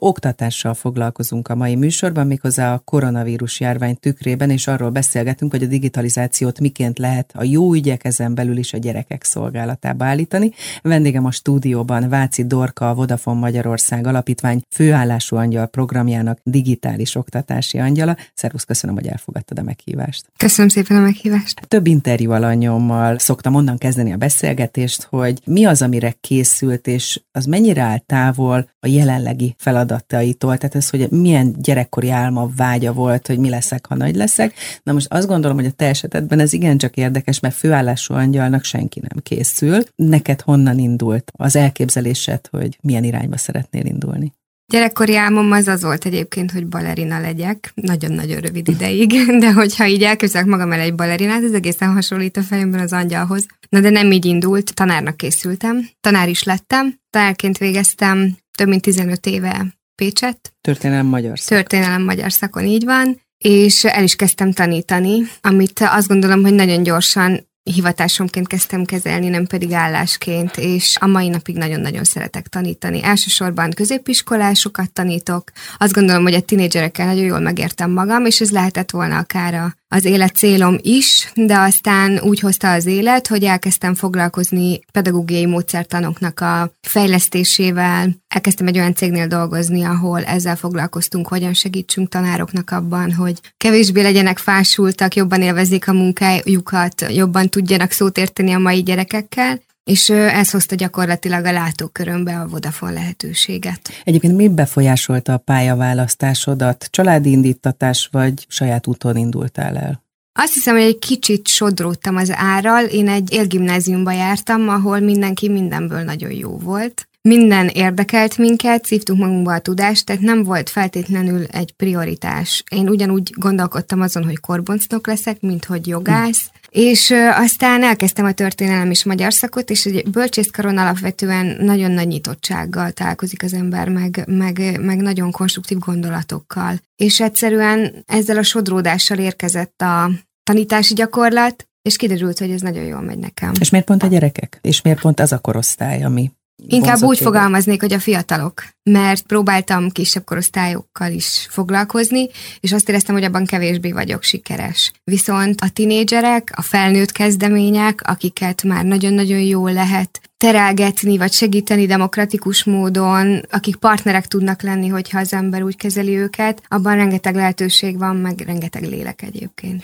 Oktatással foglalkozunk a mai műsorban, méghozzá a koronavírus járvány tükrében, és arról beszélgetünk, hogy a digitalizációt miként lehet a jó ügyek ezen belül is a gyerekek szolgálatába állítani. Vendégem a stúdióban Váci Dorka, a Vodafone Magyarország Alapítvány főállású angyal programjának digitális oktatási angyala. Szervusz, köszönöm, hogy elfogadtad a meghívást. Köszönöm szépen a meghívást. Több interjú alanyommal szoktam onnan kezdeni a beszélgetést, hogy mi az, amire készült, és az mennyire áll távol a jelenlegi feladataitól, tehát ez, hogy milyen gyerekkori álma, vágya volt, hogy mi leszek, ha nagy leszek. Na most azt gondolom, hogy a te esetedben ez igencsak érdekes, mert főállású angyalnak senki nem készül. Neked honnan indult az elképzelésed, hogy milyen irányba szeretnél indulni? Gyerekkori álmom az az volt egyébként, hogy balerina legyek, nagyon-nagyon rövid ideig, de hogyha így elképzelek magam el egy balerinát, ez egészen hasonlít a fejemben az angyalhoz. Na de nem így indult, tanárnak készültem, tanár is lettem, tanárként végeztem több mint 15 éve Pécset. Történelem magyar szakon. Történelem magyar szakon, így van. És el is kezdtem tanítani, amit azt gondolom, hogy nagyon gyorsan hivatásomként kezdtem kezelni, nem pedig állásként, és a mai napig nagyon-nagyon szeretek tanítani. Elsősorban középiskolásokat tanítok. Azt gondolom, hogy a tinédzserekkel nagyon jól megértem magam, és ez lehetett volna akár a az élet célom is, de aztán úgy hozta az élet, hogy elkezdtem foglalkozni pedagógiai módszertanoknak a fejlesztésével. Elkezdtem egy olyan cégnél dolgozni, ahol ezzel foglalkoztunk, hogyan segítsünk tanároknak abban, hogy kevésbé legyenek fásultak, jobban élvezik a munkájukat, jobban tudjanak szót érteni a mai gyerekekkel, és ez hozta gyakorlatilag a látókörömbe a Vodafone lehetőséget. Egyébként mi befolyásolta a pályaválasztásodat? Családi indítatás vagy saját úton indultál el? Azt hiszem, hogy egy kicsit sodródtam az árral. Én egy élgimnáziumba jártam, ahol mindenki mindenből nagyon jó volt. Minden érdekelt minket, szívtunk magunkba a tudást, tehát nem volt feltétlenül egy prioritás. Én ugyanúgy gondolkodtam azon, hogy korboncnok leszek, mint hogy jogász, és aztán elkezdtem a történelem és magyar szakot, és egy bölcsészkaron alapvetően nagyon nagy nyitottsággal találkozik az ember, meg, meg, meg nagyon konstruktív gondolatokkal. És egyszerűen ezzel a sodródással érkezett a tanítási gyakorlat, és kiderült, hogy ez nagyon jól megy nekem. És miért pont a gyerekek? És miért pont az a korosztály, ami Inkább úgy fogalmaznék, hogy a fiatalok, mert próbáltam kisebb korosztályokkal is foglalkozni, és azt éreztem, hogy abban kevésbé vagyok sikeres. Viszont a tinédzserek, a felnőtt kezdemények, akiket már nagyon-nagyon jól lehet terelgetni, vagy segíteni demokratikus módon, akik partnerek tudnak lenni, hogyha az ember úgy kezeli őket, abban rengeteg lehetőség van, meg rengeteg lélek egyébként.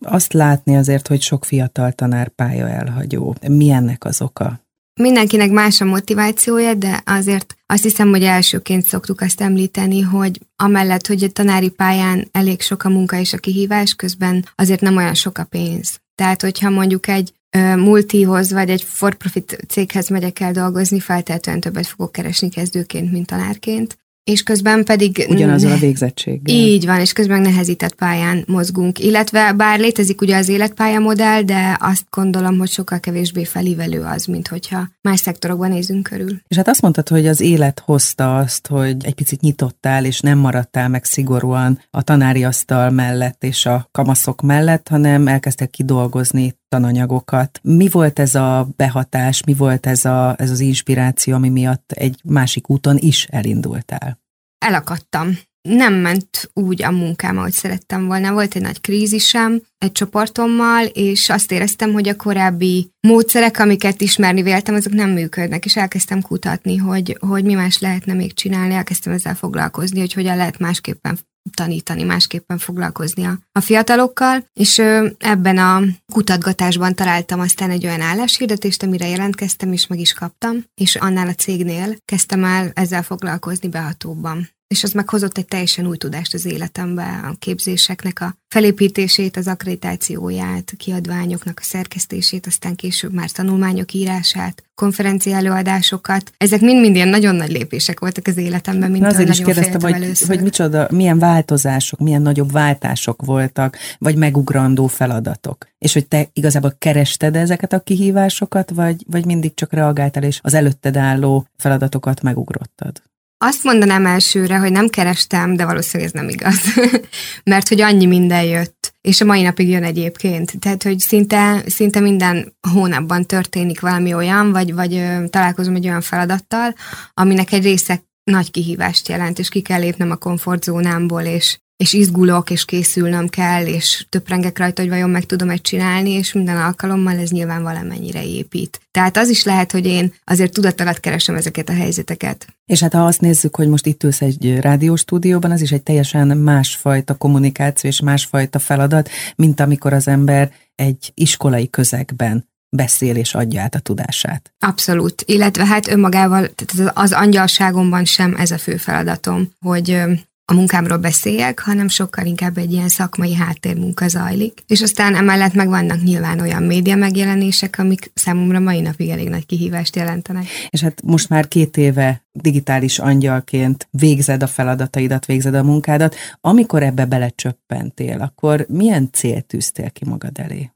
Azt látni azért, hogy sok fiatal tanár pálya elhagyó. Mi ennek az oka? Mindenkinek más a motivációja, de azért azt hiszem, hogy elsőként szoktuk azt említeni, hogy amellett, hogy a tanári pályán elég sok a munka és a kihívás, közben azért nem olyan sok a pénz. Tehát, hogyha mondjuk egy multihoz vagy egy for-profit céghez megyek el dolgozni, feltétlenül többet fogok keresni kezdőként, mint tanárként és közben pedig... Ugyanazzal a végzettséggel. Így van, és közben nehezített pályán mozgunk. Illetve bár létezik ugye az életpálya modell, de azt gondolom, hogy sokkal kevésbé felívelő az, mint hogyha más szektorokban nézünk körül. És hát azt mondtad, hogy az élet hozta azt, hogy egy picit nyitottál, és nem maradtál meg szigorúan a tanári asztal mellett és a kamaszok mellett, hanem elkezdtek kidolgozni tananyagokat. Mi volt ez a behatás, mi volt ez, a, ez az inspiráció, ami miatt egy másik úton is elindultál? Elakadtam. Nem ment úgy a munkám, ahogy szerettem volna. Volt egy nagy krízisem egy csoportommal, és azt éreztem, hogy a korábbi módszerek, amiket ismerni véltem, azok nem működnek, és elkezdtem kutatni, hogy, hogy mi más lehetne még csinálni, elkezdtem ezzel foglalkozni, hogy hogyan lehet másképpen tanítani, másképpen foglalkozni a, a fiatalokkal, és ebben a kutatgatásban találtam aztán egy olyan álláshirdetést, amire jelentkeztem, és meg is kaptam, és annál a cégnél kezdtem el ezzel foglalkozni behatóbban és az meghozott egy teljesen új tudást az életembe, a képzéseknek a felépítését, az akkreditációját, kiadványoknak a szerkesztését, aztán később már tanulmányok írását, konferencia előadásokat. Ezek mind-mind ilyen nagyon nagy lépések voltak az életemben, mint azért is kérdeztem, hogy, először. hogy micsoda, milyen változások, milyen nagyobb váltások voltak, vagy megugrandó feladatok. És hogy te igazából kerested ezeket a kihívásokat, vagy, vagy mindig csak reagáltál, és az előtted álló feladatokat megugrottad? Azt mondanám elsőre, hogy nem kerestem, de valószínűleg ez nem igaz. Mert hogy annyi minden jött, és a mai napig jön egyébként. Tehát, hogy szinte, szinte minden hónapban történik valami olyan, vagy, vagy ö, találkozom egy olyan feladattal, aminek egy része nagy kihívást jelent, és ki kell lépnem a komfortzónámból, és és izgulok, és készülnöm kell, és töprengek rajta, hogy vajon meg tudom-e csinálni, és minden alkalommal ez nyilván valamennyire épít. Tehát az is lehet, hogy én azért tudatalat keresem ezeket a helyzeteket. És hát ha azt nézzük, hogy most itt ülsz egy rádióstúdióban, az is egy teljesen másfajta kommunikáció és másfajta feladat, mint amikor az ember egy iskolai közegben beszél és adja át a tudását. Abszolút. Illetve hát önmagával, tehát az angyalságomban sem ez a fő feladatom, hogy a munkámról beszéljek, hanem sokkal inkább egy ilyen szakmai háttérmunka zajlik. És aztán emellett meg vannak nyilván olyan média megjelenések, amik számomra mai napig elég nagy kihívást jelentenek. És hát most már két éve digitális angyalként végzed a feladataidat, végzed a munkádat. Amikor ebbe belecsöppentél, akkor milyen célt tűztél ki magad elé?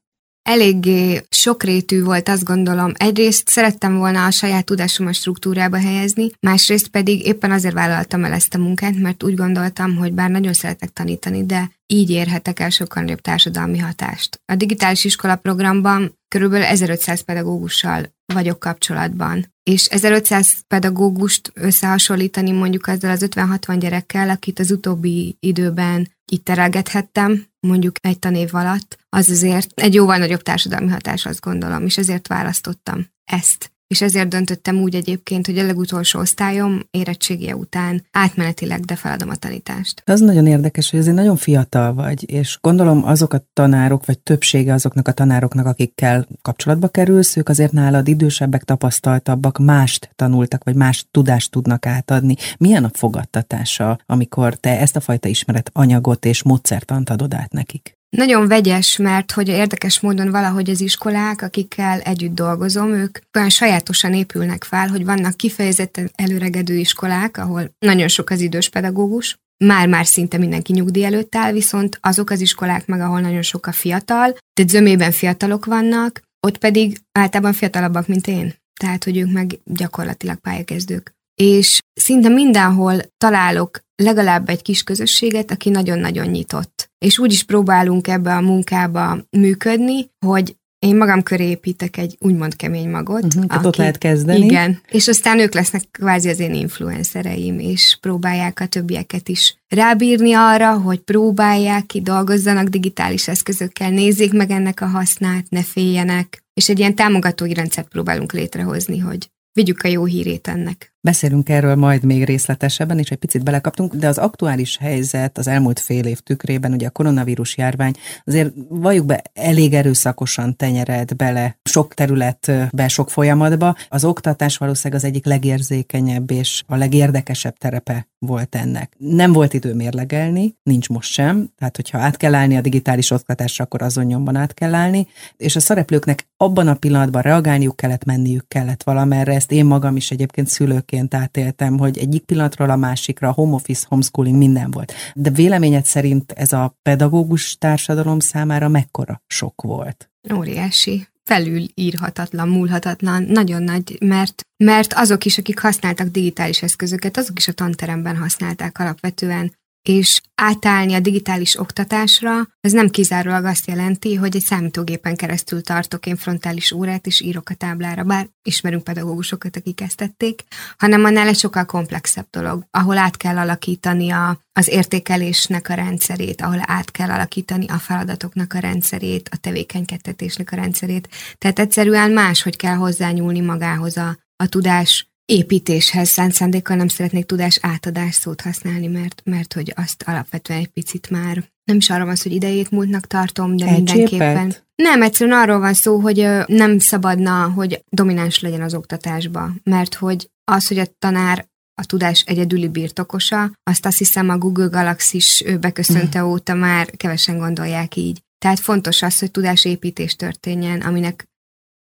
Eléggé sokrétű volt, azt gondolom. Egyrészt szerettem volna a saját tudásomat struktúrába helyezni, másrészt pedig éppen azért vállaltam el ezt a munkát, mert úgy gondoltam, hogy bár nagyon szeretek tanítani, de így érhetek el sokkal nagyobb társadalmi hatást. A digitális iskola programban körülbelül 1500 pedagógussal vagyok kapcsolatban. És 1500 pedagógust összehasonlítani mondjuk azzal az 50-60 gyerekkel, akit az utóbbi időben itt terelgethettem, mondjuk egy tanév alatt, az azért egy jóval nagyobb társadalmi hatás, azt gondolom, és ezért választottam ezt és ezért döntöttem úgy egyébként, hogy a legutolsó osztályom érettségie után átmenetileg de a tanítást. Az nagyon érdekes, hogy azért nagyon fiatal vagy, és gondolom azok a tanárok, vagy többsége azoknak a tanároknak, akikkel kapcsolatba kerülsz, ők azért nálad idősebbek, tapasztaltabbak, mást tanultak, vagy más tudást tudnak átadni. Milyen a fogadtatása, amikor te ezt a fajta ismeret anyagot és módszertant adod át nekik? Nagyon vegyes, mert hogy érdekes módon valahogy az iskolák, akikkel együtt dolgozom, ők olyan sajátosan épülnek fel, hogy vannak kifejezetten előregedő iskolák, ahol nagyon sok az idős pedagógus, már-már szinte mindenki nyugdíj előtt áll, viszont azok az iskolák meg, ahol nagyon sok a fiatal, tehát zömében fiatalok vannak, ott pedig általában fiatalabbak, mint én. Tehát, hogy ők meg gyakorlatilag pályakezdők. És szinte mindenhol találok legalább egy kis közösséget, aki nagyon-nagyon nyitott. És úgy is próbálunk ebbe a munkába működni, hogy én magam köré építek egy úgymond kemény magot. Uh-huh, aki, ott lehet kezdeni. Igen, és aztán ők lesznek kvázi az én influencereim, és próbálják a többieket is rábírni arra, hogy próbálják ki, dolgozzanak digitális eszközökkel, nézzék meg ennek a hasznát, ne féljenek, és egy ilyen támogatói rendszert próbálunk létrehozni, hogy vigyük a jó hírét ennek. Beszélünk erről majd még részletesebben, és egy picit belekaptunk, de az aktuális helyzet az elmúlt fél év tükrében, ugye a koronavírus járvány azért valljuk be elég erőszakosan tenyered bele sok területbe, sok folyamatba. Az oktatás valószínűleg az egyik legérzékenyebb és a legérdekesebb terepe volt ennek. Nem volt idő mérlegelni, nincs most sem, tehát hogyha át kell állni a digitális oktatásra, akkor azon nyomban át kell állni, és a szereplőknek abban a pillanatban reagálniuk kellett, menniük kellett valamerre, ezt én magam is egyébként szülőként átéltem, hogy egyik pillanatról a másikra home office, homeschooling minden volt. De véleményed szerint ez a pedagógus társadalom számára mekkora sok volt? Óriási felül írhatatlan, múlhatatlan, nagyon nagy, mert, mert azok is, akik használtak digitális eszközöket, azok is a tanteremben használták alapvetően és átállni a digitális oktatásra, ez nem kizárólag azt jelenti, hogy egy számítógépen keresztül tartok én frontális órát, és írok a táblára, bár ismerünk pedagógusokat, akik ezt tették, hanem annál egy sokkal komplexebb dolog, ahol át kell alakítani a, az értékelésnek a rendszerét, ahol át kell alakítani a feladatoknak a rendszerét, a tevékenykedtetésnek a rendszerét. Tehát egyszerűen máshogy kell hozzányúlni magához a, a tudás építéshez szánt szándékkal nem szeretnék tudás átadás szót használni, mert, mert hogy azt alapvetően egy picit már nem is arra van szó, hogy idejét múltnak tartom, de Elcsépet? mindenképpen. Nem, egyszerűen arról van szó, hogy nem szabadna, hogy domináns legyen az oktatásba, mert hogy az, hogy a tanár a tudás egyedüli birtokosa, azt azt hiszem a Google Galaxis beköszönte mm. óta már kevesen gondolják így. Tehát fontos az, hogy tudásépítés történjen, aminek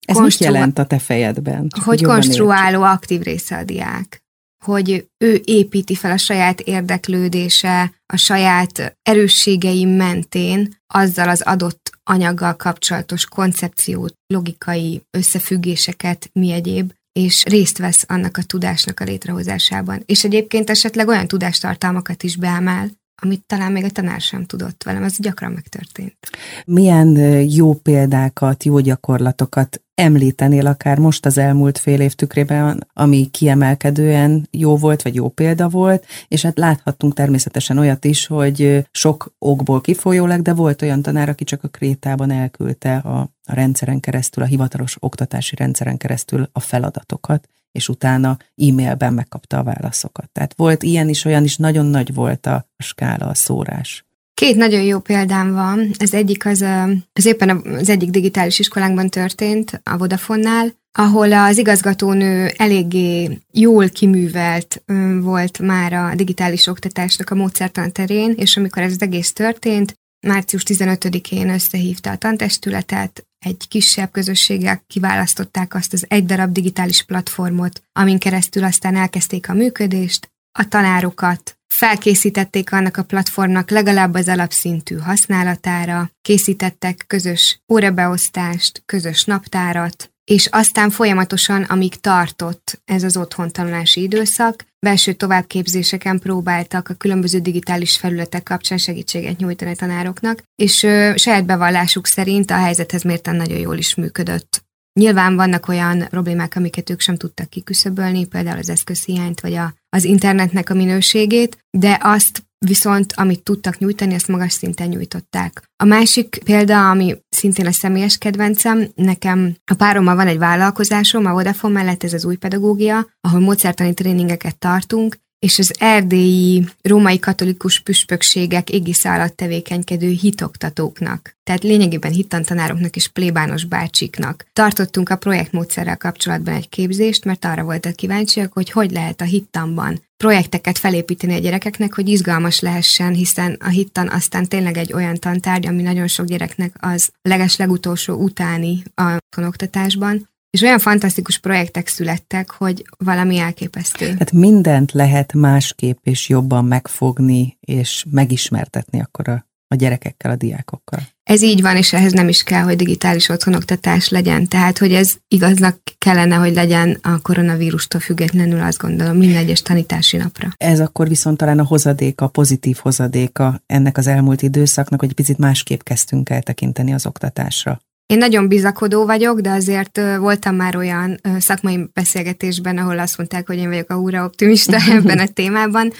ez konstru... mit jelent a te fejedben? Csak hogy konstruáló értsük. aktív része a diák. Hogy ő építi fel a saját érdeklődése, a saját erősségei mentén azzal az adott anyaggal kapcsolatos koncepciót, logikai összefüggéseket, mi egyéb, és részt vesz annak a tudásnak a létrehozásában. És egyébként esetleg olyan tudástartalmakat is beemel, amit talán még a tanár sem tudott velem, ez gyakran megtörtént. Milyen jó példákat, jó gyakorlatokat említenél akár most az elmúlt fél év tükrében, ami kiemelkedően jó volt, vagy jó példa volt, és hát láthattunk természetesen olyat is, hogy sok okból kifolyólag, de volt olyan tanár, aki csak a krétában elküldte a, a rendszeren keresztül, a hivatalos oktatási rendszeren keresztül a feladatokat, és utána e-mailben megkapta a válaszokat. Tehát volt ilyen is, olyan is, nagyon nagy volt a, skála, a szórás. Két nagyon jó példám van. Az egyik az, az éppen az egyik digitális iskolánkban történt, a Vodafonnál, ahol az igazgatónő eléggé jól kiművelt volt már a digitális oktatásnak a módszertan terén, és amikor ez az egész történt, március 15-én összehívta a tantestületet, egy kisebb közösséggel kiválasztották azt az egy darab digitális platformot, amin keresztül aztán elkezdték a működést, a tanárokat felkészítették annak a platformnak legalább az alapszintű használatára, készítettek közös órabeosztást, közös naptárat, és aztán folyamatosan, amíg tartott ez az otthontanulási időszak, belső továbbképzéseken próbáltak a különböző digitális felületek kapcsán segítséget nyújtani a tanároknak, és ö, saját bevallásuk szerint a helyzethez mérten nagyon jól is működött. Nyilván vannak olyan problémák, amiket ők sem tudtak kiküszöbölni, például az eszközhiányt, vagy a, az internetnek a minőségét, de azt viszont amit tudtak nyújtani, azt magas szinten nyújtották. A másik példa, ami szintén a személyes kedvencem, nekem a párommal van egy vállalkozásom, a Vodafone mellett ez az új pedagógia, ahol módszertani tréningeket tartunk, és az erdélyi római katolikus püspökségek égisze alatt tevékenykedő hitoktatóknak, tehát lényegében hittantanároknak és plébános bácsiknak. Tartottunk a projektmódszerrel kapcsolatban egy képzést, mert arra voltak kíváncsiak, hogy hogy lehet a hittanban projekteket felépíteni a gyerekeknek, hogy izgalmas lehessen, hiszen a hittan aztán tényleg egy olyan tantárgy, ami nagyon sok gyereknek az leges legutolsó utáni a oktatásban, és olyan fantasztikus projektek születtek, hogy valami elképesztő. Tehát mindent lehet másképp és jobban megfogni, és megismertetni akkor a, a gyerekekkel, a diákokkal. Ez így van, és ehhez nem is kell, hogy digitális otthonoktatás legyen. Tehát, hogy ez igaznak kellene, hogy legyen a koronavírustól függetlenül, azt gondolom, minden egyes tanítási napra. Ez akkor viszont talán a hozadéka, a pozitív hozadéka ennek az elmúlt időszaknak, hogy picit másképp kezdtünk el tekinteni az oktatásra. Én nagyon bizakodó vagyok, de azért voltam már olyan szakmai beszélgetésben, ahol azt mondták, hogy én vagyok a húra optimista ebben a témában,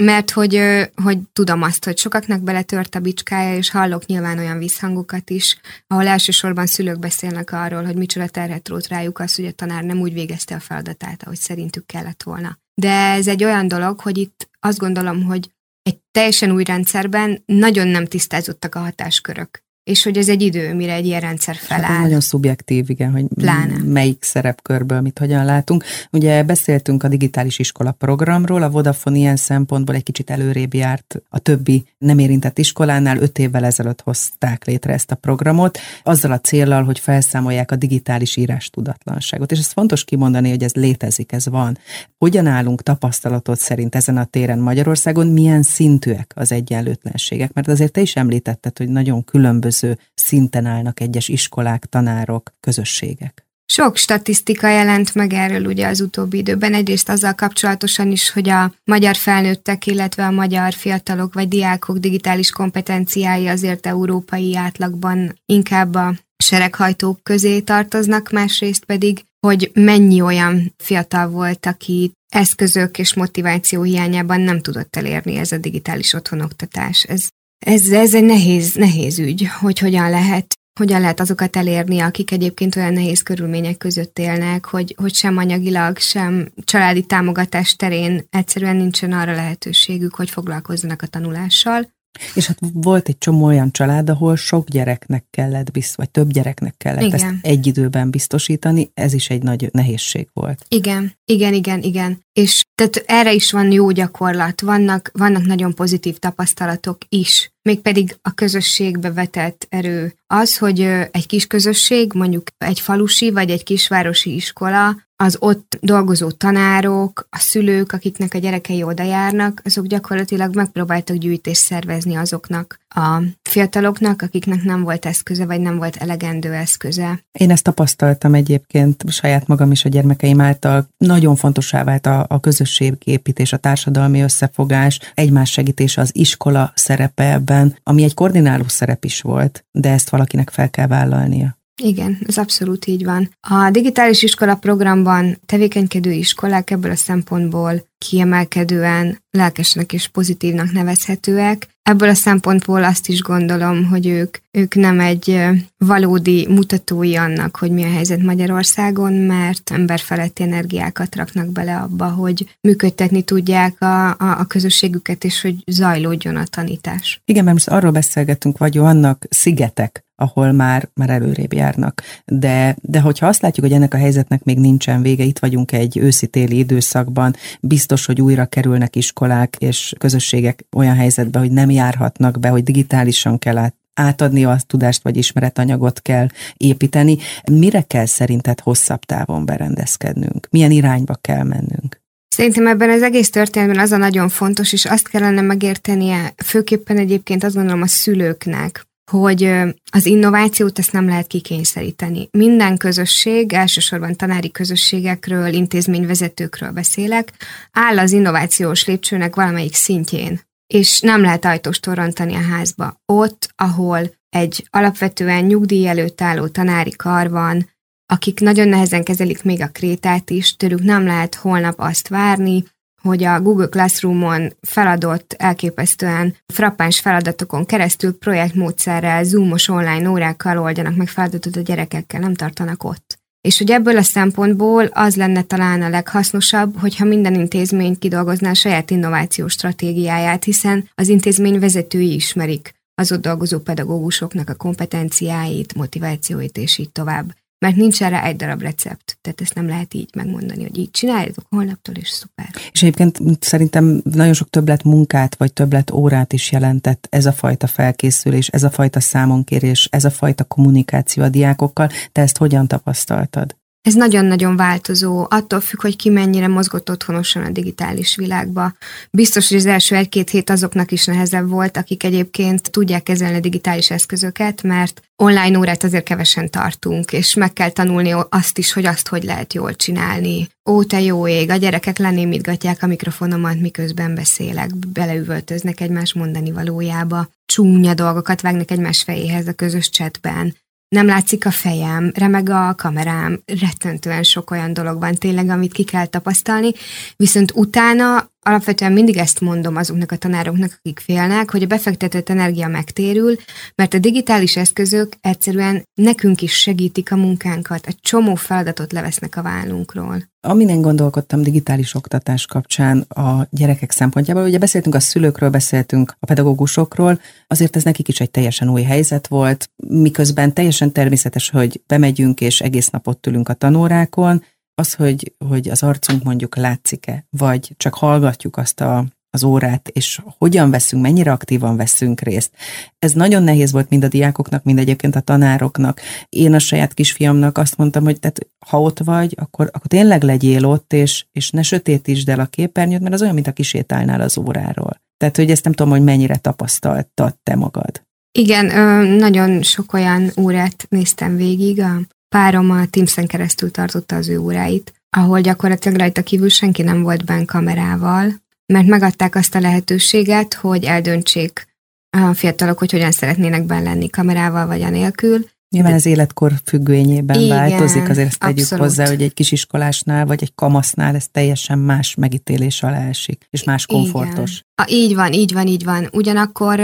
mert hogy, hogy tudom azt, hogy sokaknak beletört a bicskája, és hallok nyilván olyan visszhangokat is, ahol elsősorban szülők beszélnek arról, hogy micsoda terhet rót rájuk az, hogy a tanár nem úgy végezte a feladatát, ahogy szerintük kellett volna. De ez egy olyan dolog, hogy itt azt gondolom, hogy egy teljesen új rendszerben nagyon nem tisztázottak a hatáskörök és hogy ez egy idő, mire egy ilyen rendszer hát feláll. Hát nagyon szubjektív, igen, hogy Pláne. melyik szerepkörből mit hogyan látunk. Ugye beszéltünk a digitális iskola programról, a Vodafone ilyen szempontból egy kicsit előrébb járt a többi nem érintett iskolánál, öt évvel ezelőtt hozták létre ezt a programot, azzal a célral, hogy felszámolják a digitális írás tudatlanságot. És ez fontos kimondani, hogy ez létezik, ez van. Hogyan állunk tapasztalatot szerint ezen a téren Magyarországon, milyen szintűek az egyenlőtlenségek? Mert azért te is említetted, hogy nagyon különböző különböző szinten állnak egyes iskolák, tanárok, közösségek. Sok statisztika jelent meg erről ugye az utóbbi időben. Egyrészt azzal kapcsolatosan is, hogy a magyar felnőttek, illetve a magyar fiatalok vagy diákok digitális kompetenciái azért európai átlagban inkább a sereghajtók közé tartoznak, másrészt pedig, hogy mennyi olyan fiatal volt, aki eszközök és motiváció hiányában nem tudott elérni ez a digitális otthonoktatás. Ez ez, ez egy nehéz, nehéz ügy, hogy hogyan lehet hogyan lehet azokat elérni, akik egyébként olyan nehéz körülmények között élnek, hogy, hogy sem anyagilag, sem családi támogatás terén egyszerűen nincsen arra lehetőségük, hogy foglalkozzanak a tanulással. És hát volt egy csomó olyan család, ahol sok gyereknek kellett, bizt, vagy több gyereknek kellett igen. ezt egy időben biztosítani, ez is egy nagy nehézség volt. Igen, igen, igen, igen. És tehát erre is van jó gyakorlat, vannak, vannak nagyon pozitív tapasztalatok is, mégpedig a közösségbe vetett erő. Az, hogy egy kis közösség, mondjuk egy falusi vagy egy kisvárosi iskola az ott dolgozó tanárok, a szülők, akiknek a gyerekei oda járnak, azok gyakorlatilag megpróbáltak gyűjtést szervezni azoknak a fiataloknak, akiknek nem volt eszköze, vagy nem volt elegendő eszköze. Én ezt tapasztaltam egyébként saját magam is a gyermekeim által. Nagyon fontosá vált a, a közösségépítés, a társadalmi összefogás, egymás segítése, az iskola szerepe ebben, ami egy koordináló szerep is volt, de ezt valakinek fel kell vállalnia. Igen, ez abszolút így van. A digitális iskola programban tevékenykedő iskolák ebből a szempontból kiemelkedően lelkesnek és pozitívnak nevezhetőek. Ebből a szempontból azt is gondolom, hogy ők, ők nem egy valódi mutatói annak, hogy mi a helyzet Magyarországon, mert emberfeletti energiákat raknak bele abba, hogy működtetni tudják a, a, a közösségüket, és hogy zajlódjon a tanítás. Igen, mert most arról beszélgetünk, vagy vannak szigetek, ahol már, már előrébb járnak. De, de hogyha azt látjuk, hogy ennek a helyzetnek még nincsen vége, itt vagyunk egy őszi-téli időszakban, biztos, hogy újra kerülnek iskolák és közösségek olyan helyzetbe, hogy nem járhatnak be, hogy digitálisan kell át átadni a tudást vagy ismeretanyagot kell építeni. Mire kell szerinted hosszabb távon berendezkednünk? Milyen irányba kell mennünk? Szerintem ebben az egész történetben az a nagyon fontos, és azt kellene megértenie, főképpen egyébként azt gondolom a szülőknek, hogy az innovációt ezt nem lehet kikényszeríteni. Minden közösség, elsősorban tanári közösségekről, intézményvezetőkről beszélek, áll az innovációs lépcsőnek valamelyik szintjén, és nem lehet ajtóst torrontani a házba. Ott, ahol egy alapvetően nyugdíj előtt álló tanári kar van, akik nagyon nehezen kezelik még a krétát is, tőlük nem lehet holnap azt várni, hogy a Google Classroom-on feladott elképesztően frappáns feladatokon keresztül projektmódszerrel, zoomos online órákkal oldjanak meg feladatot a gyerekekkel, nem tartanak ott. És hogy ebből a szempontból az lenne talán a leghasznosabb, hogyha minden intézmény kidolgozná a saját innovációs stratégiáját, hiszen az intézmény vezetői ismerik az ott dolgozó pedagógusoknak a kompetenciáit, motivációit és így tovább mert nincs erre egy darab recept. Tehát ezt nem lehet így megmondani, hogy így csináljátok holnaptól, és szuper. És egyébként szerintem nagyon sok többlet munkát, vagy többlet órát is jelentett ez a fajta felkészülés, ez a fajta számonkérés, ez a fajta kommunikáció a diákokkal. Te ezt hogyan tapasztaltad? Ez nagyon-nagyon változó, attól függ, hogy ki mennyire mozgott otthonosan a digitális világba. Biztos, hogy az első egy-két hét azoknak is nehezebb volt, akik egyébként tudják kezelni a digitális eszközöket, mert online órát azért kevesen tartunk, és meg kell tanulni azt is, hogy azt hogy lehet jól csinálni. Ó, te jó ég, a gyerekek lenémítgatják a mikrofonomat, miközben beszélek, beleüvöltöznek egymás mondani valójába, csúnya dolgokat vágnak egymás fejéhez a közös chatben nem látszik a fejem, remeg a kamerám, rettentően sok olyan dolog van tényleg, amit ki kell tapasztalni, viszont utána alapvetően mindig ezt mondom azoknak a tanároknak, akik félnek, hogy a befektetett energia megtérül, mert a digitális eszközök egyszerűen nekünk is segítik a munkánkat, egy csomó feladatot levesznek a vállunkról. Amin gondolkodtam digitális oktatás kapcsán a gyerekek szempontjából, ugye beszéltünk a szülőkről, beszéltünk a pedagógusokról, azért ez nekik is egy teljesen új helyzet volt, miközben teljesen természetes, hogy bemegyünk és egész napot ülünk a tanórákon, az, hogy, hogy az arcunk mondjuk látszik-e, vagy csak hallgatjuk azt a, az órát, és hogyan veszünk, mennyire aktívan veszünk részt. Ez nagyon nehéz volt mind a diákoknak, mind egyébként a tanároknak. Én a saját kisfiamnak azt mondtam, hogy tehát, ha ott vagy, akkor, akkor tényleg legyél ott, és, és ne sötétítsd el a képernyőt, mert az olyan, mint a kisétálnál az óráról. Tehát, hogy ezt nem tudom, hogy mennyire tapasztaltad te magad. Igen, nagyon sok olyan órát néztem végig a párom a Teams-en keresztül tartotta az ő óráit, ahol gyakorlatilag rajta kívül senki nem volt benn kamerával, mert megadták azt a lehetőséget, hogy eldöntsék a fiatalok, hogy hogyan szeretnének benn lenni kamerával vagy anélkül. Nyilván az életkor függvényében Igen, változik, azért ezt tegyük abszolút. hozzá, hogy egy kisiskolásnál vagy egy kamasznál ez teljesen más megítélés alá esik, és más komfortos. Igen. A, így van, így van, így van. Ugyanakkor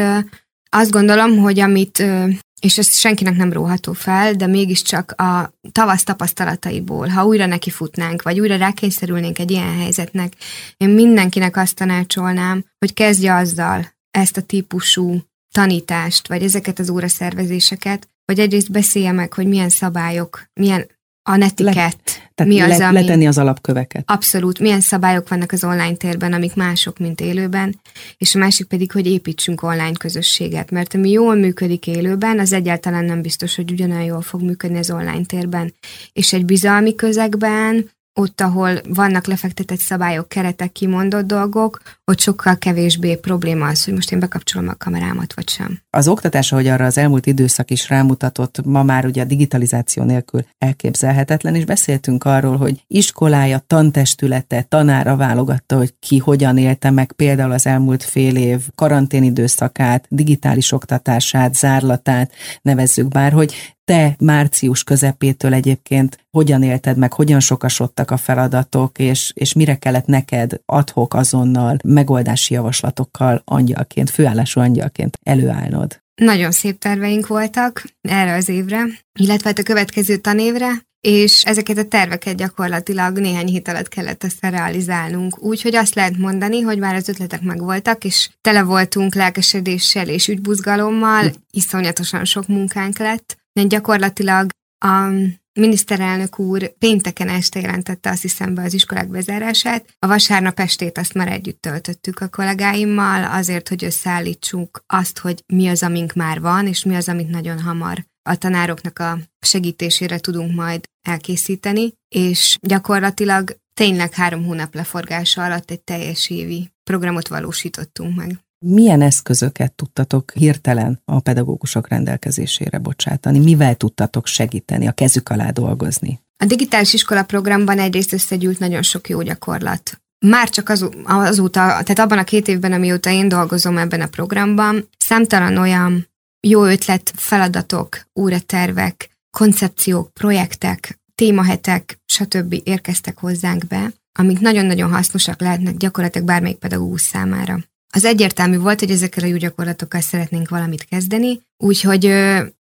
azt gondolom, hogy amit és ezt senkinek nem róható fel, de mégiscsak a tavasz tapasztalataiból, ha újra nekifutnánk, vagy újra rákényszerülnénk egy ilyen helyzetnek, én mindenkinek azt tanácsolnám, hogy kezdje azzal ezt a típusú tanítást, vagy ezeket az óraszervezéseket, hogy egyrészt beszélje meg, hogy milyen szabályok, milyen a netiket, tehát mi az, le, ami... letenni az alapköveket. Abszolút. Milyen szabályok vannak az online térben, amik mások, mint élőben, és a másik pedig, hogy építsünk online közösséget, mert ami jól működik élőben, az egyáltalán nem biztos, hogy ugyanolyan jól fog működni az online térben. És egy bizalmi közegben ott, ahol vannak lefektetett szabályok, keretek, kimondott dolgok, ott sokkal kevésbé probléma az, hogy most én bekapcsolom a kamerámat, vagy sem. Az oktatás, ahogy arra az elmúlt időszak is rámutatott, ma már ugye a digitalizáció nélkül elképzelhetetlen, és beszéltünk arról, hogy iskolája, tantestülete, tanára válogatta, hogy ki hogyan élte meg például az elmúlt fél év karantén időszakát, digitális oktatását, zárlatát, nevezzük bár, hogy te március közepétől egyébként hogyan élted meg, hogyan sokasodtak a feladatok, és, és mire kellett neked adhok azonnal megoldási javaslatokkal angyalként, főállású angyalként előállnod? Nagyon szép terveink voltak erre az évre, illetve hát a következő tanévre, és ezeket a terveket gyakorlatilag néhány hét alatt kellett ezt realizálnunk. Úgyhogy azt lehet mondani, hogy már az ötletek megvoltak, és tele voltunk lelkesedéssel és ügybuzgalommal, iszonyatosan sok munkánk lett, gyakorlatilag a miniszterelnök úr pénteken este jelentette azt hiszem be az iskolák bezárását. A vasárnap estét azt már együtt töltöttük a kollégáimmal, azért, hogy összeállítsuk azt, hogy mi az, amink már van, és mi az, amit nagyon hamar a tanároknak a segítésére tudunk majd elkészíteni, és gyakorlatilag tényleg három hónap leforgása alatt egy teljes évi programot valósítottunk meg. Milyen eszközöket tudtatok hirtelen a pedagógusok rendelkezésére bocsátani? Mivel tudtatok segíteni, a kezük alá dolgozni? A digitális iskola programban egyrészt összegyűlt nagyon sok jó gyakorlat. Már csak az, azóta, tehát abban a két évben, amióta én dolgozom ebben a programban, számtalan olyan jó ötlet, feladatok, óratervek, koncepciók, projektek, témahetek, stb. érkeztek hozzánk be, amik nagyon-nagyon hasznosak lehetnek gyakorlatilag bármelyik pedagógus számára. Az egyértelmű volt, hogy ezekkel a jó gyakorlatokkal szeretnénk valamit kezdeni, úgyhogy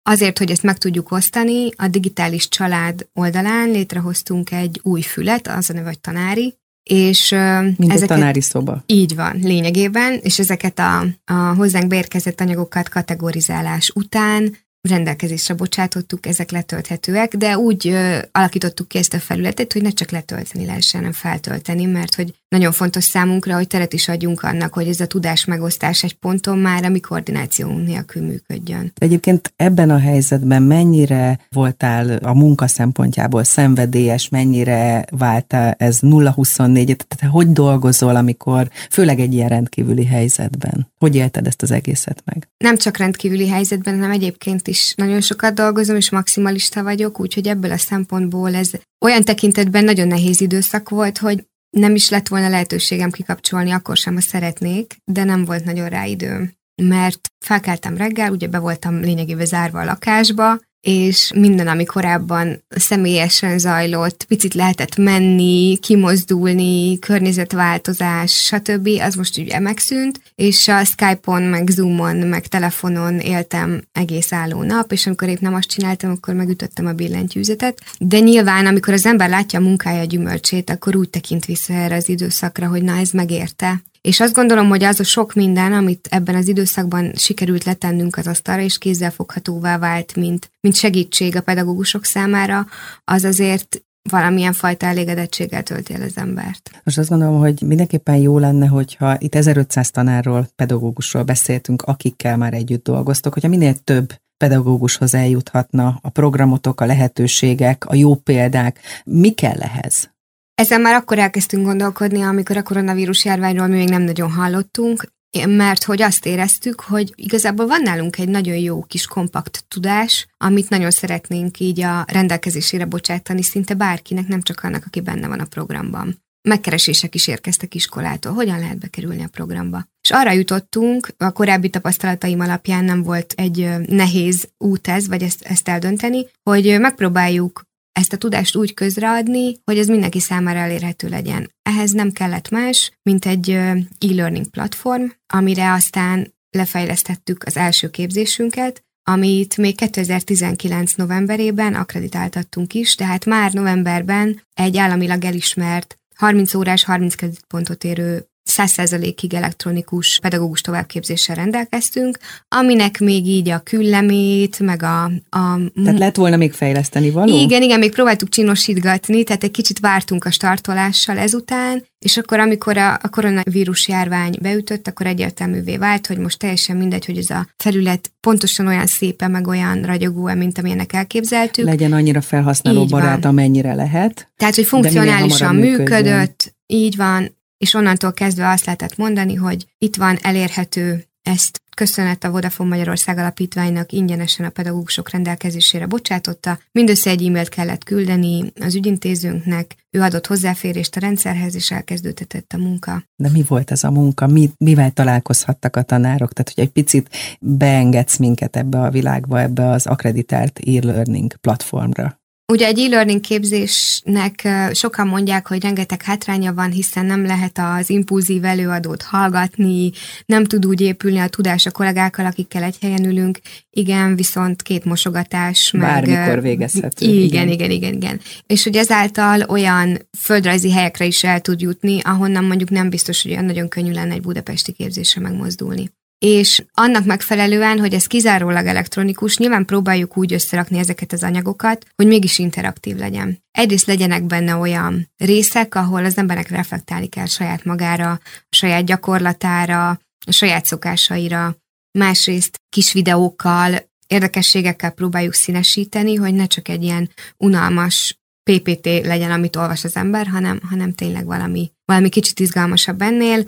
azért, hogy ezt meg tudjuk osztani, a digitális család oldalán létrehoztunk egy új fület, az a neve, hogy tanári, és Mint ezeket, egy tanári szoba. Így van, lényegében, és ezeket a, a hozzánk beérkezett anyagokat kategorizálás után rendelkezésre bocsátottuk, ezek letölthetőek, de úgy ö, alakítottuk ki ezt a felületet, hogy ne csak letölteni lehessen, hanem feltölteni, mert hogy nagyon fontos számunkra, hogy teret is adjunk annak, hogy ez a tudás megosztás egy ponton már a mi koordinációnk nélkül működjön. Egyébként ebben a helyzetben mennyire voltál a munka szempontjából szenvedélyes, mennyire váltál ez 0-24, tehát hogy dolgozol, amikor főleg egy ilyen rendkívüli helyzetben? Hogy élted ezt az egészet meg? Nem csak rendkívüli helyzetben, hanem egyébként is nagyon sokat dolgozom, és maximalista vagyok, úgyhogy ebből a szempontból ez olyan tekintetben nagyon nehéz időszak volt, hogy nem is lett volna lehetőségem kikapcsolni, akkor sem, ha szeretnék, de nem volt nagyon rá időm. Mert felkeltem reggel, ugye be voltam lényegében zárva a lakásba, és minden, ami korábban személyesen zajlott, picit lehetett menni, kimozdulni, környezetváltozás, stb., az most ugye megszűnt, és a Skype-on, meg Zoom-on, meg telefonon éltem egész álló nap, és amikor épp nem azt csináltam, akkor megütöttem a billentyűzetet. De nyilván, amikor az ember látja a munkája gyümölcsét, akkor úgy tekint vissza erre az időszakra, hogy na ez megérte, és azt gondolom, hogy az a sok minden, amit ebben az időszakban sikerült letennünk az asztalra, és kézzelfoghatóvá vált, mint, mint segítség a pedagógusok számára, az azért valamilyen fajta elégedettséggel tölti el az embert. Most azt gondolom, hogy mindenképpen jó lenne, hogyha itt 1500 tanárról, pedagógusról beszéltünk, akikkel már együtt dolgoztok, hogyha minél több pedagógushoz eljuthatna a programotok, a lehetőségek, a jó példák. Mi kell ehhez? Ezen már akkor elkezdtünk gondolkodni, amikor a koronavírus járványról mi még nem nagyon hallottunk, mert hogy azt éreztük, hogy igazából van nálunk egy nagyon jó kis kompakt tudás, amit nagyon szeretnénk így a rendelkezésére bocsátani szinte bárkinek, nem csak annak, aki benne van a programban. Megkeresések is érkeztek iskolától, hogyan lehet bekerülni a programba. És arra jutottunk, a korábbi tapasztalataim alapján nem volt egy nehéz út ez, vagy ezt, ezt eldönteni, hogy megpróbáljuk ezt a tudást úgy közreadni, hogy ez mindenki számára elérhető legyen. Ehhez nem kellett más, mint egy e-learning platform, amire aztán lefejlesztettük az első képzésünket, amit még 2019 novemberében akreditáltattunk is, tehát már novemberben egy államilag elismert 30 órás, 30 pontot érő 100%-ig elektronikus pedagógus továbbképzéssel rendelkeztünk, aminek még így a küllemét, meg a, a... Tehát lett volna még fejleszteni való? Igen, igen, még próbáltuk csinosítgatni, tehát egy kicsit vártunk a startolással ezután, és akkor, amikor a, a koronavírus járvány beütött, akkor egyértelművé vált, hogy most teljesen mindegy, hogy ez a felület pontosan olyan szépe, meg olyan ragyogó, mint amilyenek elképzeltük. Legyen annyira felhasználó barát, amennyire lehet. Tehát, hogy funkcionálisan működött, így van, és onnantól kezdve azt lehetett mondani, hogy itt van elérhető, ezt köszönet a Vodafone Magyarország Alapítványnak ingyenesen a pedagógusok rendelkezésére bocsátotta. Mindössze egy e-mailt kellett küldeni az ügyintézőnknek, ő adott hozzáférést a rendszerhez, és elkezdődhetett a munka. De mi volt ez a munka? Mi, mivel találkozhattak a tanárok? Tehát, hogy egy picit beengedsz minket ebbe a világba, ebbe az akreditált e-learning platformra. Ugye egy e-learning képzésnek sokan mondják, hogy rengeteg hátránya van, hiszen nem lehet az impulzív előadót hallgatni, nem tud úgy épülni a tudás a kollégákkal, akikkel egy helyen ülünk. Igen, viszont két mosogatás. Bármikor végezhető. Igen, igen, igen, igen, igen. És hogy ezáltal olyan földrajzi helyekre is el tud jutni, ahonnan mondjuk nem biztos, hogy olyan nagyon könnyű lenne egy budapesti képzésre megmozdulni és annak megfelelően, hogy ez kizárólag elektronikus, nyilván próbáljuk úgy összerakni ezeket az anyagokat, hogy mégis interaktív legyen. Egyrészt legyenek benne olyan részek, ahol az emberek reflektálni kell saját magára, a saját gyakorlatára, a saját szokásaira, másrészt kis videókkal, érdekességekkel próbáljuk színesíteni, hogy ne csak egy ilyen unalmas PPT legyen, amit olvas az ember, hanem, hanem tényleg valami, valami kicsit izgalmasabb ennél,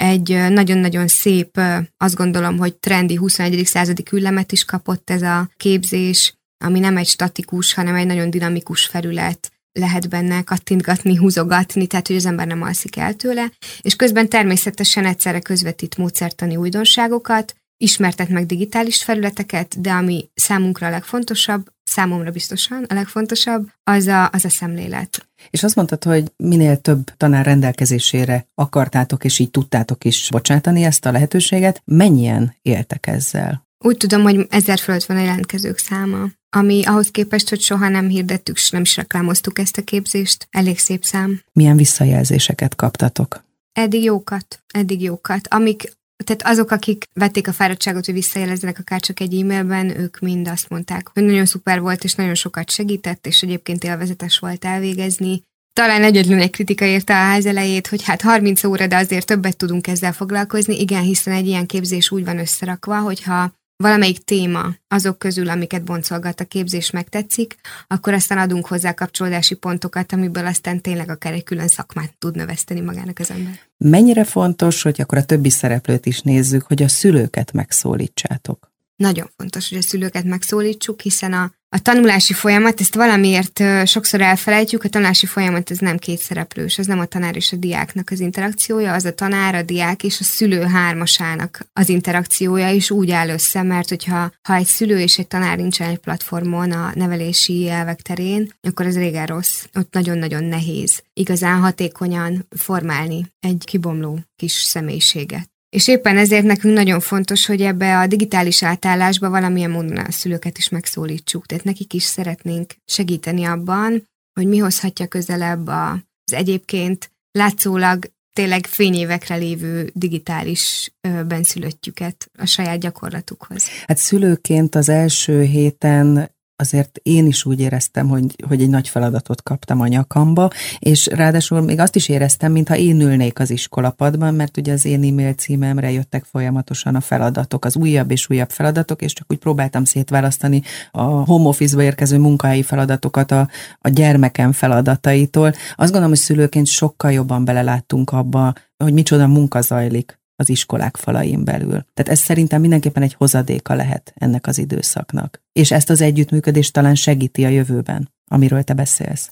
egy nagyon-nagyon szép, azt gondolom, hogy trendi 21. századi küllemet is kapott ez a képzés, ami nem egy statikus, hanem egy nagyon dinamikus felület, lehet benne kattintgatni, húzogatni, tehát hogy az ember nem alszik el tőle, és közben természetesen egyszerre közvetít módszertani újdonságokat, ismertet meg digitális felületeket, de ami számunkra a legfontosabb, számomra biztosan a legfontosabb, az a, az a szemlélet. És azt mondtad, hogy minél több tanár rendelkezésére akartátok, és így tudtátok is bocsátani ezt a lehetőséget. Mennyien éltek ezzel? Úgy tudom, hogy ezer fölött van a jelentkezők száma, ami ahhoz képest, hogy soha nem hirdettük, és nem is reklámoztuk ezt a képzést, elég szép szám. Milyen visszajelzéseket kaptatok? Eddig jókat, eddig jókat. Amik tehát azok, akik vették a fáradtságot, hogy visszajelezzenek akár csak egy e-mailben, ők mind azt mondták, hogy nagyon szuper volt, és nagyon sokat segített, és egyébként élvezetes volt elvégezni. Talán egyetlen egy kritika érte a ház elejét, hogy hát 30 óra, de azért többet tudunk ezzel foglalkozni. Igen, hiszen egy ilyen képzés úgy van összerakva, hogyha valamelyik téma azok közül, amiket boncolgat a képzés megtetszik, akkor aztán adunk hozzá kapcsolódási pontokat, amiből aztán tényleg akár egy külön szakmát tud növeszteni magának az ember. Mennyire fontos, hogy akkor a többi szereplőt is nézzük, hogy a szülőket megszólítsátok? Nagyon fontos, hogy a szülőket megszólítsuk, hiszen a, a tanulási folyamat, ezt valamiért sokszor elfelejtjük, a tanulási folyamat ez nem kétszereplős, az nem a tanár és a diáknak az interakciója, az a tanár, a diák és a szülő hármasának az interakciója is úgy áll össze, mert hogyha ha egy szülő és egy tanár nincsen egy platformon a nevelési elvek terén, akkor ez régen rossz. Ott nagyon-nagyon nehéz igazán hatékonyan formálni egy kibomló kis személyiséget. És éppen ezért nekünk nagyon fontos, hogy ebbe a digitális átállásba valamilyen módon a szülőket is megszólítsuk. Tehát nekik is szeretnénk segíteni abban, hogy mi hozhatja közelebb az egyébként látszólag tényleg fényévekre lévő digitális benszülöttjüket a saját gyakorlatukhoz. Hát szülőként az első héten azért én is úgy éreztem, hogy, hogy egy nagy feladatot kaptam a nyakamba, és ráadásul még azt is éreztem, mintha én ülnék az iskolapadban, mert ugye az én e-mail címemre jöttek folyamatosan a feladatok, az újabb és újabb feladatok, és csak úgy próbáltam szétválasztani a home office-ba érkező munkahelyi feladatokat a, a gyermekem feladataitól. Azt gondolom, hogy szülőként sokkal jobban beleláttunk abba, hogy micsoda munka zajlik az iskolák falain belül. Tehát ez szerintem mindenképpen egy hozadéka lehet ennek az időszaknak. És ezt az együttműködést talán segíti a jövőben, amiről te beszélsz.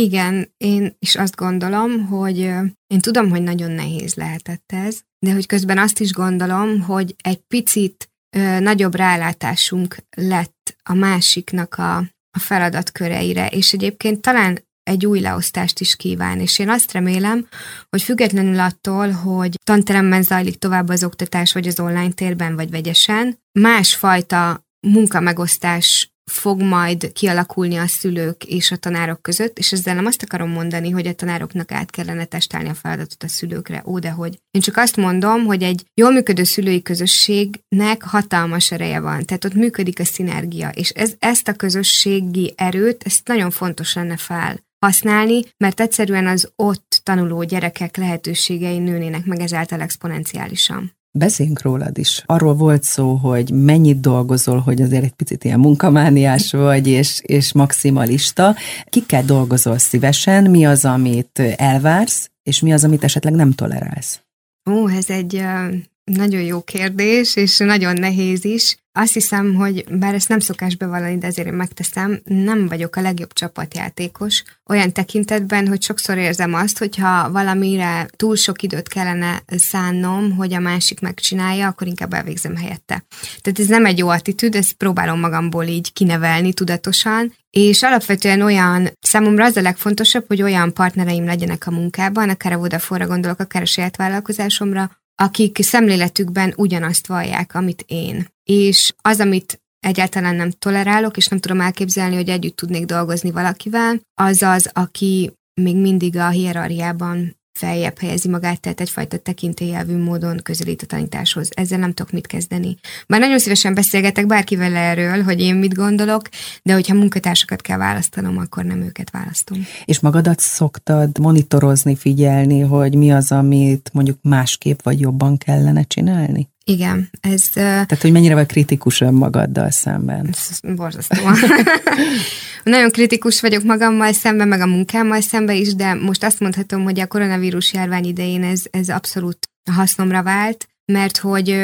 Igen, én is azt gondolom, hogy én tudom, hogy nagyon nehéz lehetett ez, de hogy közben azt is gondolom, hogy egy picit nagyobb rálátásunk lett a másiknak a, a feladatköreire, és egyébként talán egy új leosztást is kíván, és én azt remélem, hogy függetlenül attól, hogy tanteremben zajlik tovább az oktatás, vagy az online térben, vagy vegyesen, másfajta munkamegosztás fog majd kialakulni a szülők és a tanárok között, és ezzel nem azt akarom mondani, hogy a tanároknak át kellene testálni a feladatot a szülőkre, ó, de hogy. Én csak azt mondom, hogy egy jól működő szülői közösségnek hatalmas ereje van, tehát ott működik a szinergia, és ez, ezt a közösségi erőt, ezt nagyon fontos lenne fel használni, mert egyszerűen az ott tanuló gyerekek lehetőségei nőnének meg ezáltal exponenciálisan. Beszéljünk rólad is. Arról volt szó, hogy mennyit dolgozol, hogy azért egy picit ilyen munkamániás vagy, és, és maximalista. Kikkel dolgozol szívesen? Mi az, amit elvársz, és mi az, amit esetleg nem tolerálsz? Ó, ez egy nagyon jó kérdés, és nagyon nehéz is. Azt hiszem, hogy bár ezt nem szokás bevallani, de ezért én megteszem, nem vagyok a legjobb csapatjátékos. Olyan tekintetben, hogy sokszor érzem azt, hogyha valamire túl sok időt kellene szánnom, hogy a másik megcsinálja, akkor inkább elvégzem helyette. Tehát ez nem egy jó attitűd, ezt próbálom magamból így kinevelni tudatosan, és alapvetően olyan, számomra az a legfontosabb, hogy olyan partnereim legyenek a munkában, akár a Vodafone-ra gondolok, akár a saját vállalkozásomra, akik szemléletükben ugyanazt vallják, amit én. És az, amit egyáltalán nem tolerálok, és nem tudom elképzelni, hogy együtt tudnék dolgozni valakivel, az az, aki még mindig a hierarchiában feljebb helyezi magát, tehát egyfajta tekintélyelvű módon közelít a tanításhoz. Ezzel nem tudok mit kezdeni. Már nagyon szívesen beszélgetek bárkivel erről, hogy én mit gondolok, de hogyha munkatársakat kell választanom, akkor nem őket választom. És magadat szoktad monitorozni, figyelni, hogy mi az, amit mondjuk másképp vagy jobban kellene csinálni? Igen, ez... Tehát, hogy mennyire vagy kritikus önmagaddal szemben? Ez borzasztó. Nagyon kritikus vagyok magammal szemben, meg a munkámmal szemben is, de most azt mondhatom, hogy a koronavírus járvány idején ez, ez abszolút hasznomra vált, mert hogy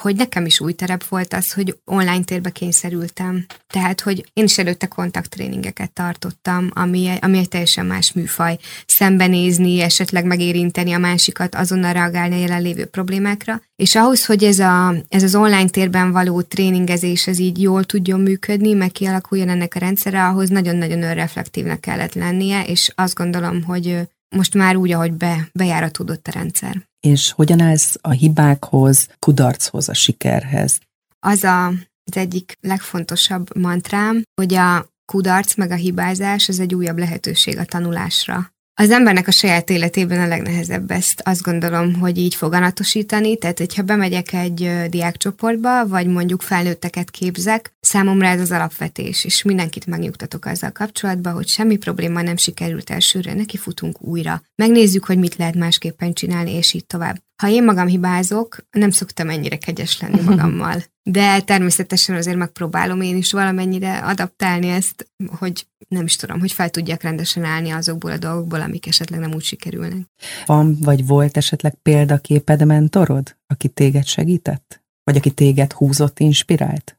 hogy nekem is új terep volt az, hogy online térbe kényszerültem. Tehát, hogy én is előtte kontakttréningeket tartottam, ami, ami egy teljesen más műfaj. Szembenézni, esetleg megérinteni a másikat, azonnal reagálni a jelenlévő problémákra. És ahhoz, hogy ez, a, ez az online térben való tréningezés ez így jól tudjon működni, meg kialakuljon ennek a rendszere, ahhoz nagyon-nagyon önreflektívnek kellett lennie, és azt gondolom, hogy most már úgy, ahogy be, bejáratódott a rendszer. És hogyan állsz a hibákhoz, kudarchoz, a sikerhez? Az a, az egyik legfontosabb mantrám, hogy a kudarc meg a hibázás az egy újabb lehetőség a tanulásra. Az embernek a saját életében a legnehezebb ezt azt gondolom, hogy így foganatosítani, tehát hogyha bemegyek egy diákcsoportba, vagy mondjuk felnőtteket képzek, számomra ez az alapvetés, és mindenkit megnyugtatok azzal kapcsolatban, hogy semmi probléma nem sikerült elsőre, neki futunk újra. Megnézzük, hogy mit lehet másképpen csinálni, és így tovább. Ha én magam hibázok, nem szoktam ennyire kegyes lenni magammal. De természetesen azért megpróbálom én is valamennyire adaptálni ezt, hogy nem is tudom, hogy fel tudjak rendesen állni azokból a dolgokból, amik esetleg nem úgy sikerülnek. Van, vagy volt esetleg példaképed, mentorod, aki téged segített? Vagy aki téged húzott, inspirált?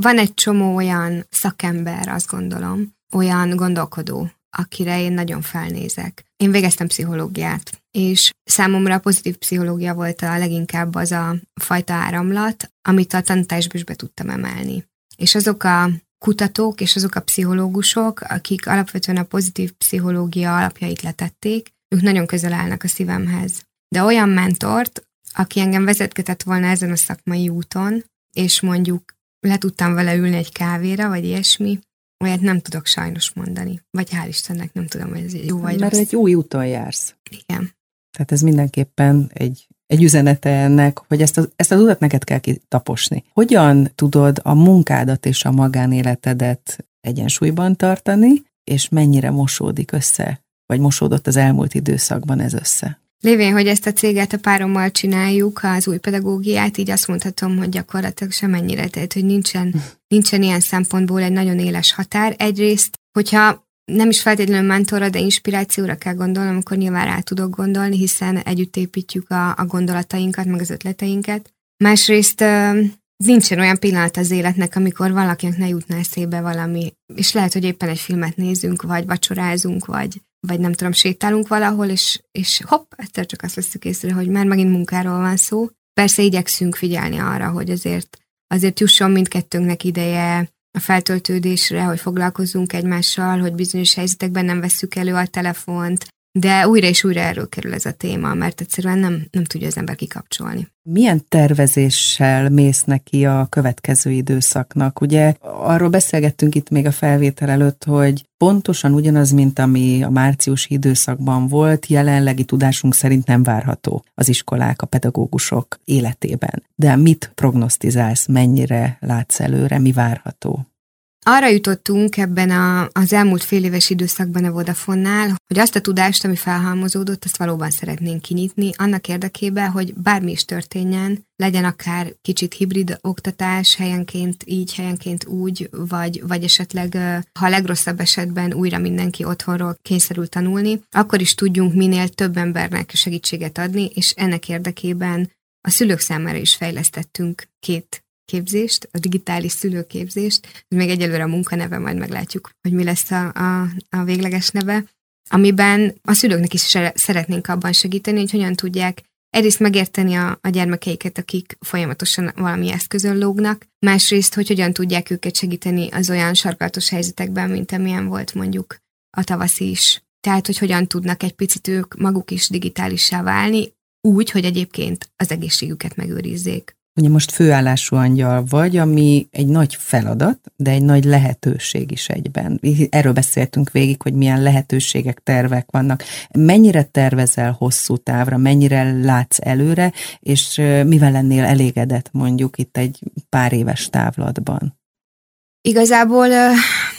Van egy csomó olyan szakember, azt gondolom, olyan gondolkodó, akire én nagyon felnézek. Én végeztem pszichológiát, és számomra a pozitív pszichológia volt a leginkább az a fajta áramlat, amit a tanításba is be tudtam emelni. És azok a kutatók és azok a pszichológusok, akik alapvetően a pozitív pszichológia alapjait letették, ők nagyon közel állnak a szívemhez. De olyan mentort, aki engem vezetgetett volna ezen a szakmai úton, és mondjuk le tudtam vele ülni egy kávéra, vagy ilyesmi, olyat nem tudok sajnos mondani. Vagy hál' Istennek nem tudom, hogy ez jó vagy Mert rossz. egy új úton jársz. Igen. Tehát ez mindenképpen egy, egy üzenete ennek, hogy ezt, a, ezt az utat neked kell kitaposni. Hogyan tudod a munkádat és a magánéletedet egyensúlyban tartani, és mennyire mosódik össze, vagy mosódott az elmúlt időszakban ez össze? Lévén, hogy ezt a céget a párommal csináljuk, az új pedagógiát, így azt mondhatom, hogy gyakorlatilag semennyire, tehát hogy nincsen, nincsen ilyen szempontból egy nagyon éles határ. Egyrészt, hogyha nem is feltétlenül mentorra, de inspirációra kell gondolnom, akkor nyilván rá tudok gondolni, hiszen együtt építjük a, a gondolatainkat, meg az ötleteinket. Másrészt nincsen olyan pillanat az életnek, amikor valakinek ne jutna eszébe valami, és lehet, hogy éppen egy filmet nézünk, vagy vacsorázunk, vagy, vagy nem tudom, sétálunk valahol, és, és hopp, egyszer csak azt veszük észre, hogy már megint munkáról van szó. Persze igyekszünk figyelni arra, hogy azért, azért jusson mindkettőnknek ideje a feltöltődésre, hogy foglalkozzunk egymással, hogy bizonyos helyzetekben nem vesszük elő a telefont, de újra és újra erről kerül ez a téma, mert egyszerűen nem, nem tudja az ember kikapcsolni. Milyen tervezéssel mész neki a következő időszaknak? Ugye arról beszélgettünk itt még a felvétel előtt, hogy pontosan ugyanaz, mint ami a márciusi időszakban volt, jelenlegi tudásunk szerint nem várható az iskolák, a pedagógusok életében. De mit prognosztizálsz, mennyire látsz előre, mi várható? Arra jutottunk ebben a, az elmúlt fél éves időszakban a Vodafonnál, hogy azt a tudást, ami felhalmozódott, azt valóban szeretnénk kinyitni, annak érdekében, hogy bármi is történjen, legyen akár kicsit hibrid oktatás, helyenként így, helyenként úgy, vagy, vagy esetleg, ha a legrosszabb esetben újra mindenki otthonról kényszerül tanulni, akkor is tudjunk minél több embernek segítséget adni, és ennek érdekében a szülők számára is fejlesztettünk két képzést, a digitális szülőképzést, ez még egyelőre a munkaneve, majd meglátjuk, hogy mi lesz a, a, a végleges neve, amiben a szülőknek is szeretnénk abban segíteni, hogy hogyan tudják egyrészt megérteni a, a gyermekeiket, akik folyamatosan valami eszközön lógnak, másrészt, hogy hogyan tudják őket segíteni az olyan sarkalatos helyzetekben, mint amilyen volt mondjuk a tavaszi is. Tehát, hogy hogyan tudnak egy picit ők maguk is digitálissá válni, úgy, hogy egyébként az egészségüket megőrizzék. Ugye most főállású angyal vagy, ami egy nagy feladat, de egy nagy lehetőség is egyben. Erről beszéltünk végig, hogy milyen lehetőségek, tervek vannak. Mennyire tervezel hosszú távra, mennyire látsz előre, és mivel lennél elégedett mondjuk itt egy pár éves távlatban? Igazából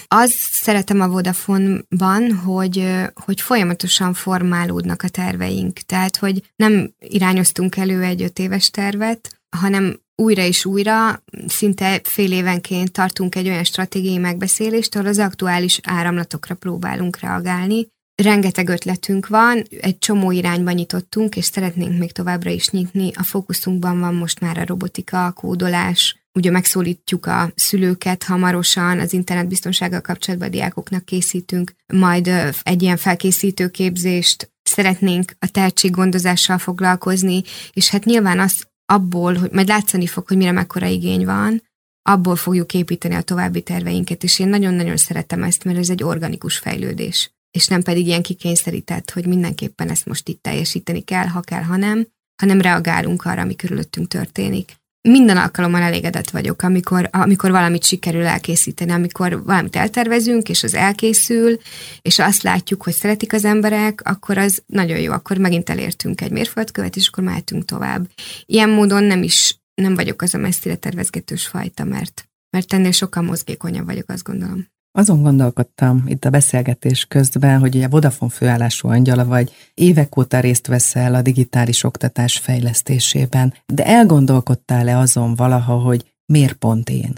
az szeretem a Vodafone-ban, hogy, hogy folyamatosan formálódnak a terveink. Tehát, hogy nem irányoztunk elő egy öt éves tervet, hanem újra és újra, szinte fél évenként tartunk egy olyan stratégiai megbeszélést, ahol az aktuális áramlatokra próbálunk reagálni. Rengeteg ötletünk van, egy csomó irányba nyitottunk, és szeretnénk még továbbra is nyitni. A fókuszunkban van most már a robotika, a kódolás, ugye megszólítjuk a szülőket hamarosan, az internetbiztonsággal kapcsolatban a diákoknak készítünk, majd egy ilyen felkészítő képzést, szeretnénk a tehetséggondozással foglalkozni, és hát nyilván az abból, hogy majd látszani fog, hogy mire mekkora igény van, abból fogjuk építeni a további terveinket, és én nagyon-nagyon szeretem ezt, mert ez egy organikus fejlődés, és nem pedig ilyen kikényszerített, hogy mindenképpen ezt most itt teljesíteni kell, ha kell, ha nem, hanem reagálunk arra, ami körülöttünk történik minden alkalommal elégedett vagyok, amikor, amikor valamit sikerül elkészíteni, amikor valamit eltervezünk, és az elkészül, és azt látjuk, hogy szeretik az emberek, akkor az nagyon jó, akkor megint elértünk egy mérföldkövet, és akkor mehetünk tovább. Ilyen módon nem is, nem vagyok az a messzire tervezgetős fajta, mert, mert ennél sokkal mozgékonyabb vagyok, azt gondolom. Azon gondolkodtam itt a beszélgetés közben, hogy ugye Vodafone főállású angyala vagy, évek óta részt veszel a digitális oktatás fejlesztésében, de elgondolkodtál-e azon valaha, hogy miért pont én?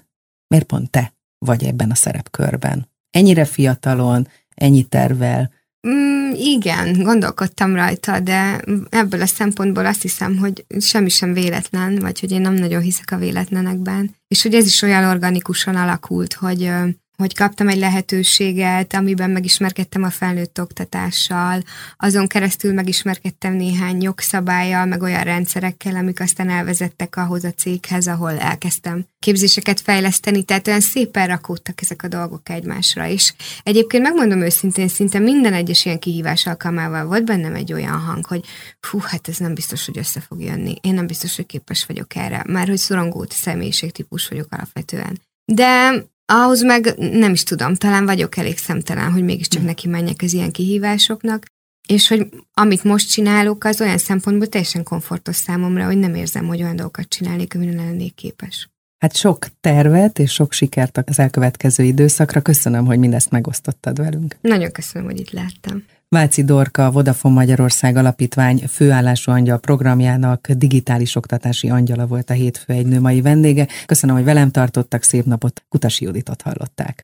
Miért pont te vagy ebben a szerepkörben? Ennyire fiatalon, ennyi tervel, Mm, igen, gondolkodtam rajta, de ebből a szempontból azt hiszem, hogy semmi sem véletlen, vagy hogy én nem nagyon hiszek a véletlenekben. És hogy ez is olyan organikusan alakult, hogy hogy kaptam egy lehetőséget, amiben megismerkedtem a felnőtt oktatással, azon keresztül megismerkedtem néhány jogszabályjal, meg olyan rendszerekkel, amik aztán elvezettek ahhoz a céghez, ahol elkezdtem képzéseket fejleszteni, tehát olyan szépen rakódtak ezek a dolgok egymásra is. Egyébként megmondom őszintén, szinte minden egyes ilyen kihívás alkalmával volt bennem egy olyan hang, hogy fú, hát ez nem biztos, hogy össze fog jönni. Én nem biztos, hogy képes vagyok erre, már hogy szorongó személyiségtípus vagyok alapvetően. De ahhoz meg nem is tudom, talán vagyok elég szemtelen, hogy mégiscsak mm. neki menjek az ilyen kihívásoknak, és hogy amit most csinálok, az olyan szempontból teljesen komfortos számomra, hogy nem érzem, hogy olyan dolgokat csinálnék, amire lennék képes. Hát sok tervet és sok sikert az elkövetkező időszakra. Köszönöm, hogy mindezt megosztottad velünk. Nagyon köszönöm, hogy itt láttam. Váci Dorka, Vodafone Magyarország Alapítvány főállású angyal programjának digitális oktatási angyala volt a hétfő egy nő mai vendége. Köszönöm, hogy velem tartottak, szép napot, Kutasi Juditot hallották.